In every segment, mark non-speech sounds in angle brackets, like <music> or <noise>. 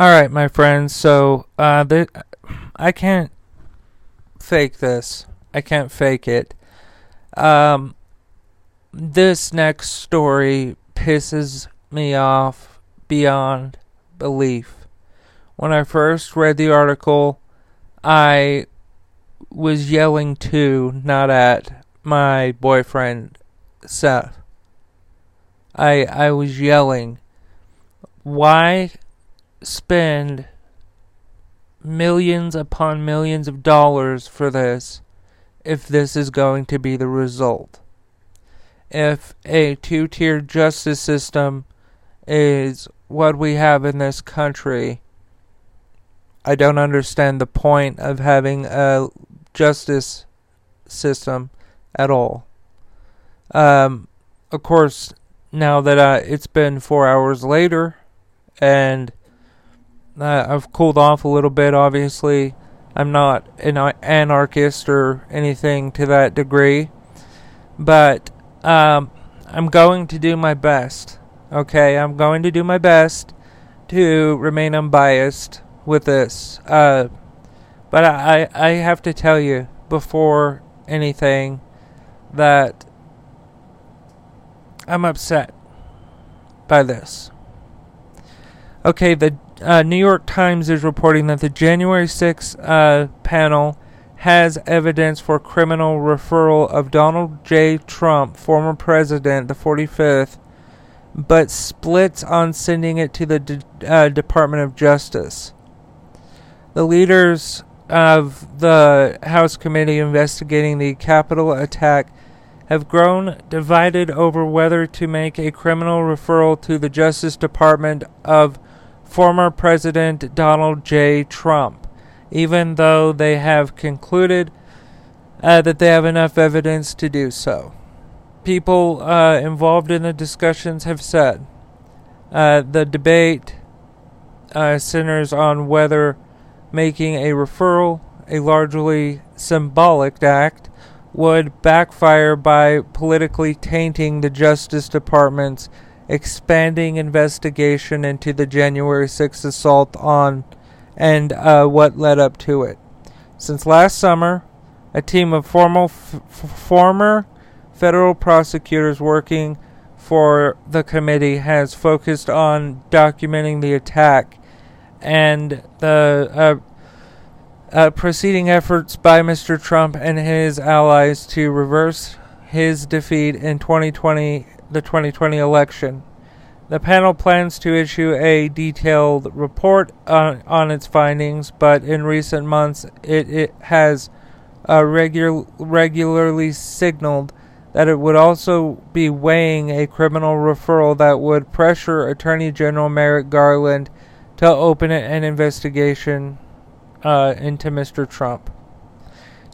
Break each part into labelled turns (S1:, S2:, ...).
S1: All right, my friends. So, uh, the, I can't fake this. I can't fake it. Um, this next story pisses me off beyond belief. When I first read the article, I was yelling to, not at, my boyfriend Seth. I I was yelling, why spend millions upon millions of dollars for this if this is going to be the result. If a two tier justice system is what we have in this country, I don't understand the point of having a justice system at all. Um, of course, now that uh, it's been four hours later, and uh, I've cooled off a little bit, obviously. I'm not an anarchist or anything to that degree. But um, I'm going to do my best. Okay, I'm going to do my best to remain unbiased with this. Uh, but I, I have to tell you before anything that I'm upset by this. Okay, the uh, New York Times is reporting that the January 6th uh, panel has evidence for criminal referral of Donald J. Trump, former president, the 45th, but splits on sending it to the uh, Department of Justice. The leaders of the House committee investigating the Capitol attack have grown divided over whether to make a criminal referral to the Justice Department of former President Donald J. Trump, even though they have concluded uh, that they have enough evidence to do so. People uh, involved in the discussions have said uh, the debate uh, centers on whether making a referral, a largely symbolic act, would backfire by politically tainting the Justice Department's expanding investigation into the January 6th assault on and uh, what led up to it. Since last summer, a team of formal f- former federal prosecutors working for the committee has focused on documenting the attack and the uh, uh, proceeding efforts by Mr. Trump and his allies to reverse his defeat in 2020, the 2020 election. The panel plans to issue a detailed report on, on its findings, but in recent months it, it has uh, regular, regularly signaled that it would also be weighing a criminal referral that would pressure Attorney General Merrick Garland to open an investigation uh, into Mr. Trump.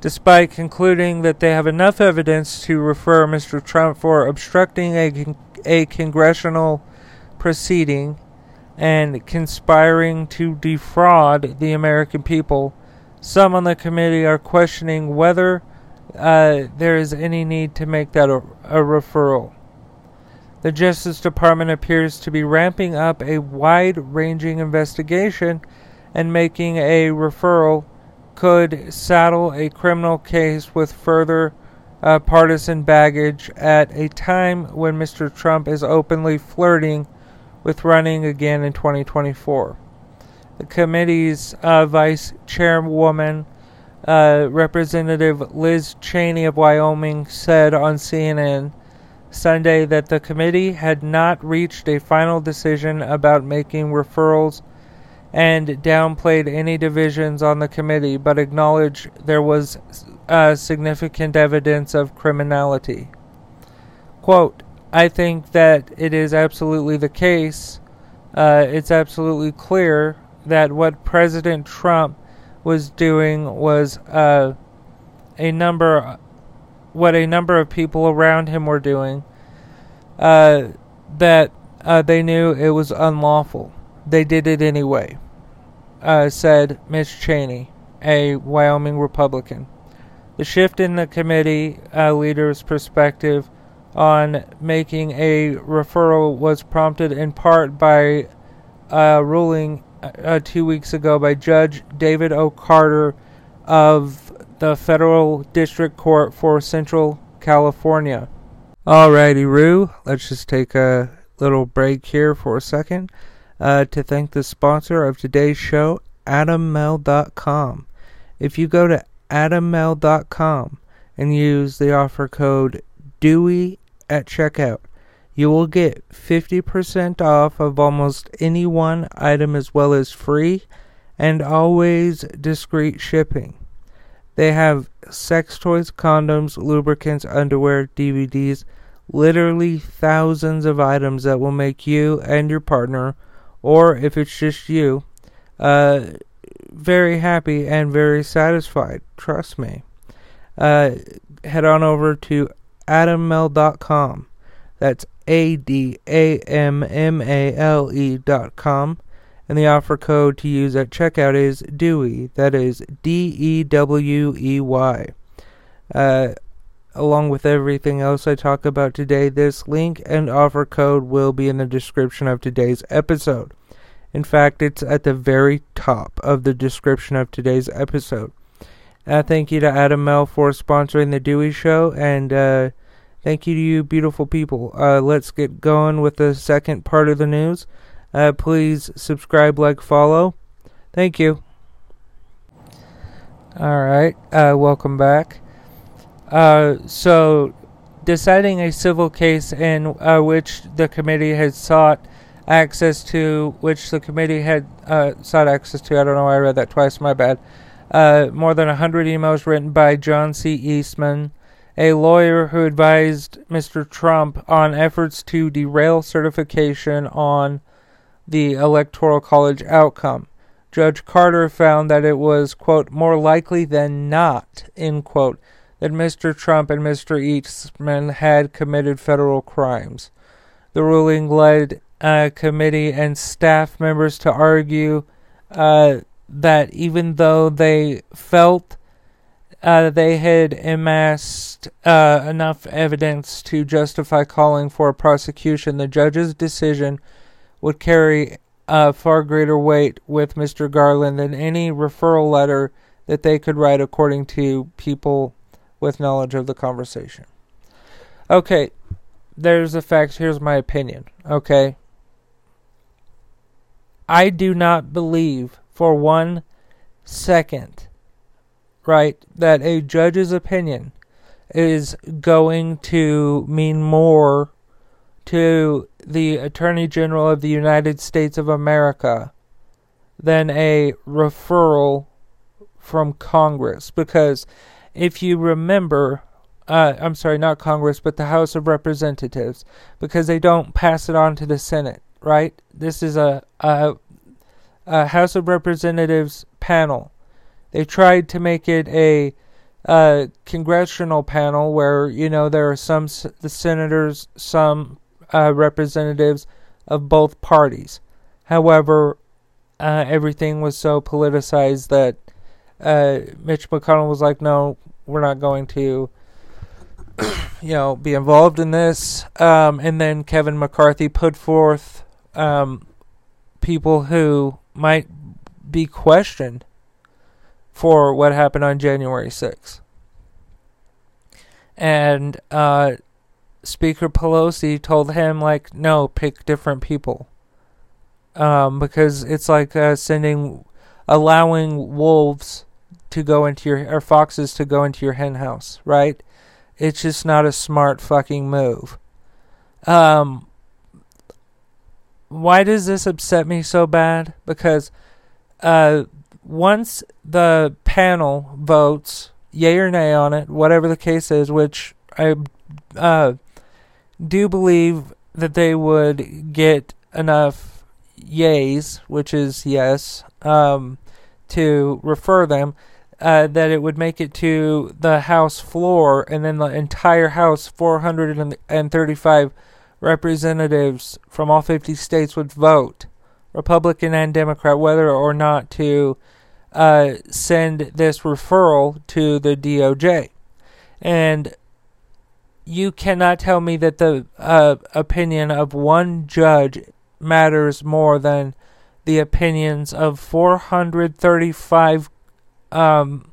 S1: Despite concluding that they have enough evidence to refer Mr. Trump for obstructing a, a congressional proceeding and conspiring to defraud the American people, some on the committee are questioning whether uh, there is any need to make that a, a referral. The Justice Department appears to be ramping up a wide ranging investigation, and making a referral could saddle a criminal case with further uh, partisan baggage at a time when Mr. Trump is openly flirting with running again in 2024. The committee's uh, vice chairwoman uh, Representative Liz Cheney of Wyoming said on CNN Sunday that the committee had not reached a final decision about making referrals and downplayed any divisions on the committee, but acknowledged there was uh, significant evidence of criminality. Quote, I think that it is absolutely the case. Uh, it's absolutely clear that what President Trump was doing was uh, a number, what a number of people around him were doing, uh, that uh, they knew it was unlawful. They did it anyway, uh, said Miss Cheney, a Wyoming Republican. The shift in the committee uh, leader's perspective on making a referral was prompted in part by a ruling uh, two weeks ago by Judge David O. Carter of the Federal District Court for Central California. Alrighty, Roo, let's just take a little break here for a second uh, to thank the sponsor of today's show, AdamMale.com. If you go to AdamMale.com and use the offer code DEWEY at checkout, you will get 50% off of almost any one item as well as free and always discreet shipping. They have sex toys, condoms, lubricants, underwear, DVDs, literally thousands of items that will make you and your partner, or if it's just you, uh, very happy and very satisfied. Trust me. Uh, head on over to adammale.com. That's A D A M M A L E dot com. And the offer code to use at checkout is DEWEY. That is D E W E Y. Uh, along with everything else I talk about today, this link and offer code will be in the description of today's episode. In fact, it's at the very top of the description of today's episode. Uh, thank you to Adam Male for sponsoring the Dewey Show, and uh, Thank you to you, beautiful people. Uh, let's get going with the second part of the news. Uh, please subscribe, like, follow. Thank you. All right, uh, welcome back. Uh, so, deciding a civil case in uh, which the committee had sought access to, which the committee had uh, sought access to. I don't know why I read that twice. My bad. more than a hundred emails written by John C. Eastman a lawyer who advised Mr. Trump on efforts to derail certification on the Electoral College outcome. Judge Carter found that it was, quote, more likely than not, end quote, that Mr. Trump and Mr. Eastman had committed federal crimes. The ruling led a committee and staff members to argue uh, that even though they felt uh, they had amassed uh, enough evidence to justify calling for a prosecution. The judge's decision would carry a far greater weight with Mr. Garland than any referral letter that they could write, according to people with knowledge of the conversation. Okay, there's the facts. Here's my opinion. Okay. I do not believe for one second, right, that a judge's opinion is going to mean more to the Attorney General of the United States of America than a referral from Congress. Because if you remember, uh, I'm sorry, not Congress, but the House of Representatives, because they don't pass it on to the Senate, right? This is a, a, a House of Representatives panel. They tried to make it a, a congressional panel where you know there are some the senators, some uh, representatives of both parties. However, uh, everything was so politicized that uh, Mitch McConnell was like, "No, we're not going to." <clears throat> you know, be involved in this. Um, and then Kevin McCarthy put forth um, people who might be questioned for what happened on January 6th. And uh, Speaker Pelosi told him, like, no, pick different people. Um, because it's like uh, sending, allowing wolves to go into your, or foxes to go into your hen house, right? It's just not a smart fucking move. Um, why does this upset me so bad? Because uh, once the panel votes yay or nay on it, whatever the case is, which I uh, do believe that they would get enough yays, which is yes, um, to refer them uh, that it would make it to the House floor, and then the entire House, 435 representatives from all 50 states, would vote, Republican and Democrat, whether or not to uh, send this referral to the DOJ. And you cannot tell me that the uh, opinion of one judge matters more than the opinions of 435 um,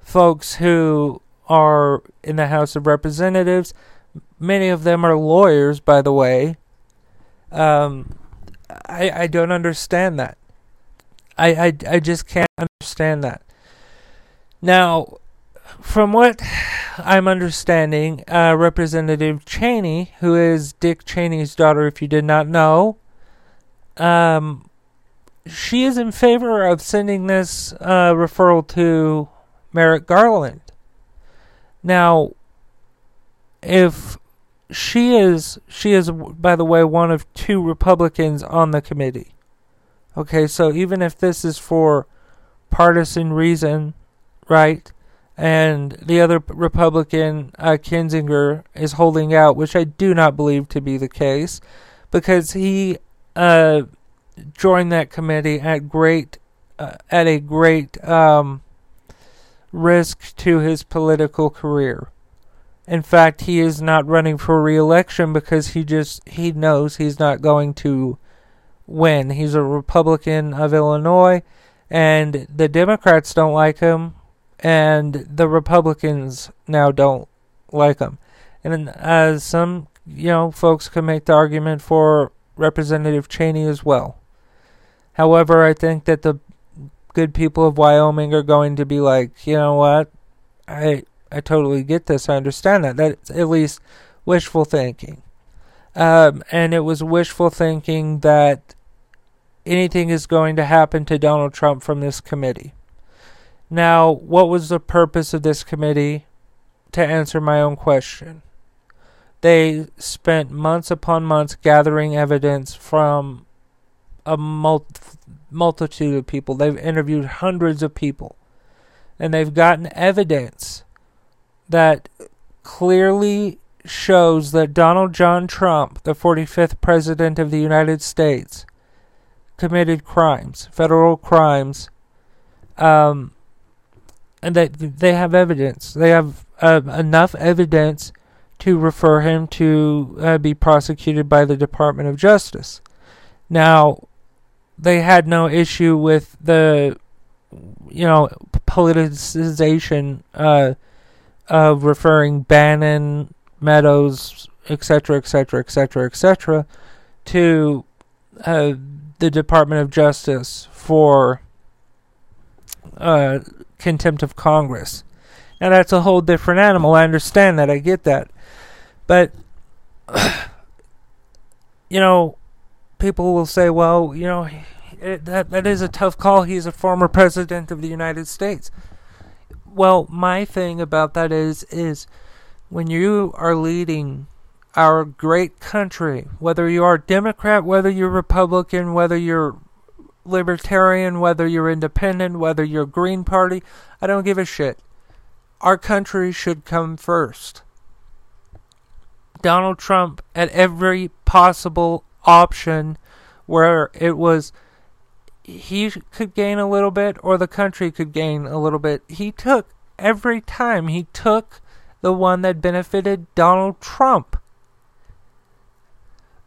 S1: folks who are in the House of Representatives. Many of them are lawyers, by the way. Um, I I don't understand that. I, I, I just can't understand that. Now, from what I'm understanding, uh, Representative Cheney, who is Dick Cheney's daughter, if you did not know, um, she is in favor of sending this uh, referral to Merrick Garland. Now, if she is, she is, by the way, one of two Republicans on the committee. Okay, so even if this is for partisan reason, right, and the other Republican, uh, Kinzinger, is holding out, which I do not believe to be the case, because he, uh, joined that committee at great uh, at a great um, risk to his political career. In fact, he is not running for re-election because he just he knows he's not going to win. He's a Republican of Illinois and the Democrats don't like him and the Republicans now don't like him. And as some you know folks can make the argument for Representative Cheney as well. However, I think that the good people of Wyoming are going to be like, you know what? I I totally get this. I understand that. That's at least wishful thinking. Um, and it was wishful thinking that anything is going to happen to Donald Trump from this committee. Now, what was the purpose of this committee? To answer my own question. They spent months upon months gathering evidence from a mul- multitude of people. They've interviewed hundreds of people. And they've gotten evidence that clearly shows that Donald John Trump, the 45th President of the United States, committed crimes, federal crimes, um, and that they have evidence. They have uh, enough evidence to refer him to uh, be prosecuted by the Department of Justice. Now, they had no issue with the you know politicization uh, of referring Bannon, Meadows, etc., etc., etc., etc., to uh, the Department of Justice for uh, contempt of Congress. Now that's a whole different animal. I understand that. I get that, but <clears throat> you know, people will say, "Well, you know, it, that that is a tough call. He's a former president of the United States." Well, my thing about that is is when you are leading our great country, whether you are Democrat, whether you're Republican, whether you're libertarian, whether you're independent, whether you're Green Party, I don't give a shit. Our country should come first. Donald Trump, at every possible option where it was he could gain a little bit or the country could gain a little bit, he took every time he took the one that benefited Donald Trump.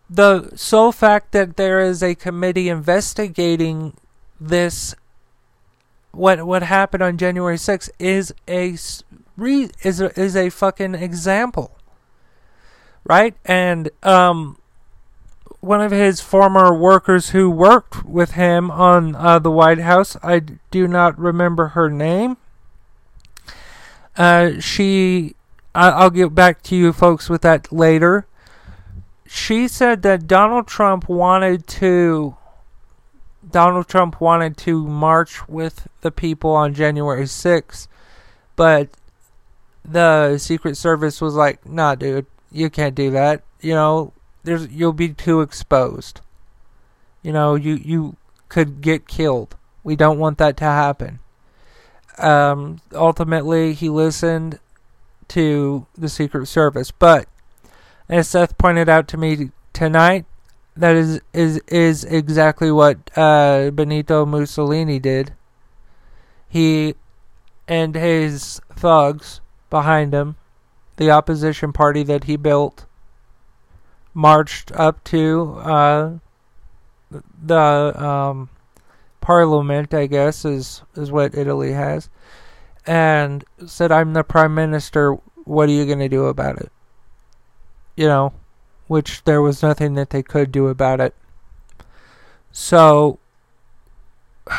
S1: The sole fact that there is a committee investigating this what what happened on January 6th is a is a, is a fucking example. Right? And um one of his former workers who worked with him on uh, the White House. I do not remember her name. Uh she I, I'll get back to you folks with that later. She said that Donald Trump wanted to Donald Trump wanted to march with the people on January 6th, but the Secret Service was like, "Nah, dude, you can't do that. You know, there's you'll be too exposed. You know, you you could get killed. We don't want that to happen." Um, ultimately, he listened to the Secret Service, but as Seth pointed out to me tonight, that is is is exactly what uh, Benito Mussolini did. He and his thugs behind him, the opposition party that he built, marched up to uh, the um, parliament. I guess is is what Italy has, and said, "I'm the prime minister. What are you going to do about it?" you know, which there was nothing that they could do about it. So, <sighs>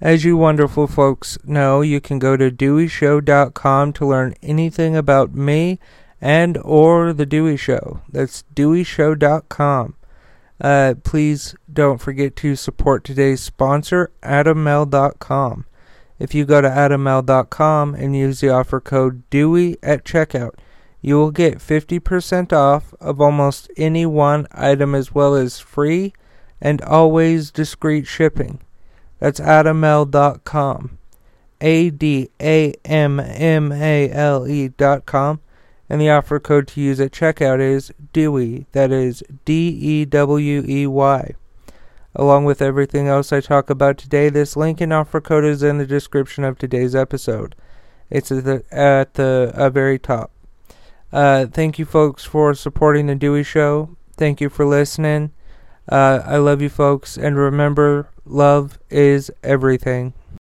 S1: as you wonderful folks know, you can go to deweyshow.com to learn anything about me and or the Dewey Show. That's deweyshow.com. Uh, please don't forget to support today's sponsor, adammale.com. If you go to adammale.com and use the offer code DEWEY at checkout, you will get 50% off of almost any one item as well as free and always discreet shipping. That's adammale.com. A D A M M A L E.com. And the offer code to use at checkout is DEWEY. That is D E W E Y. Along with everything else I talk about today, this link and offer code is in the description of today's episode. It's at the, at the uh, very top. Uh, thank you, folks, for supporting the Dewey Show. Thank you for listening. Uh, I love you, folks, and remember, love is everything.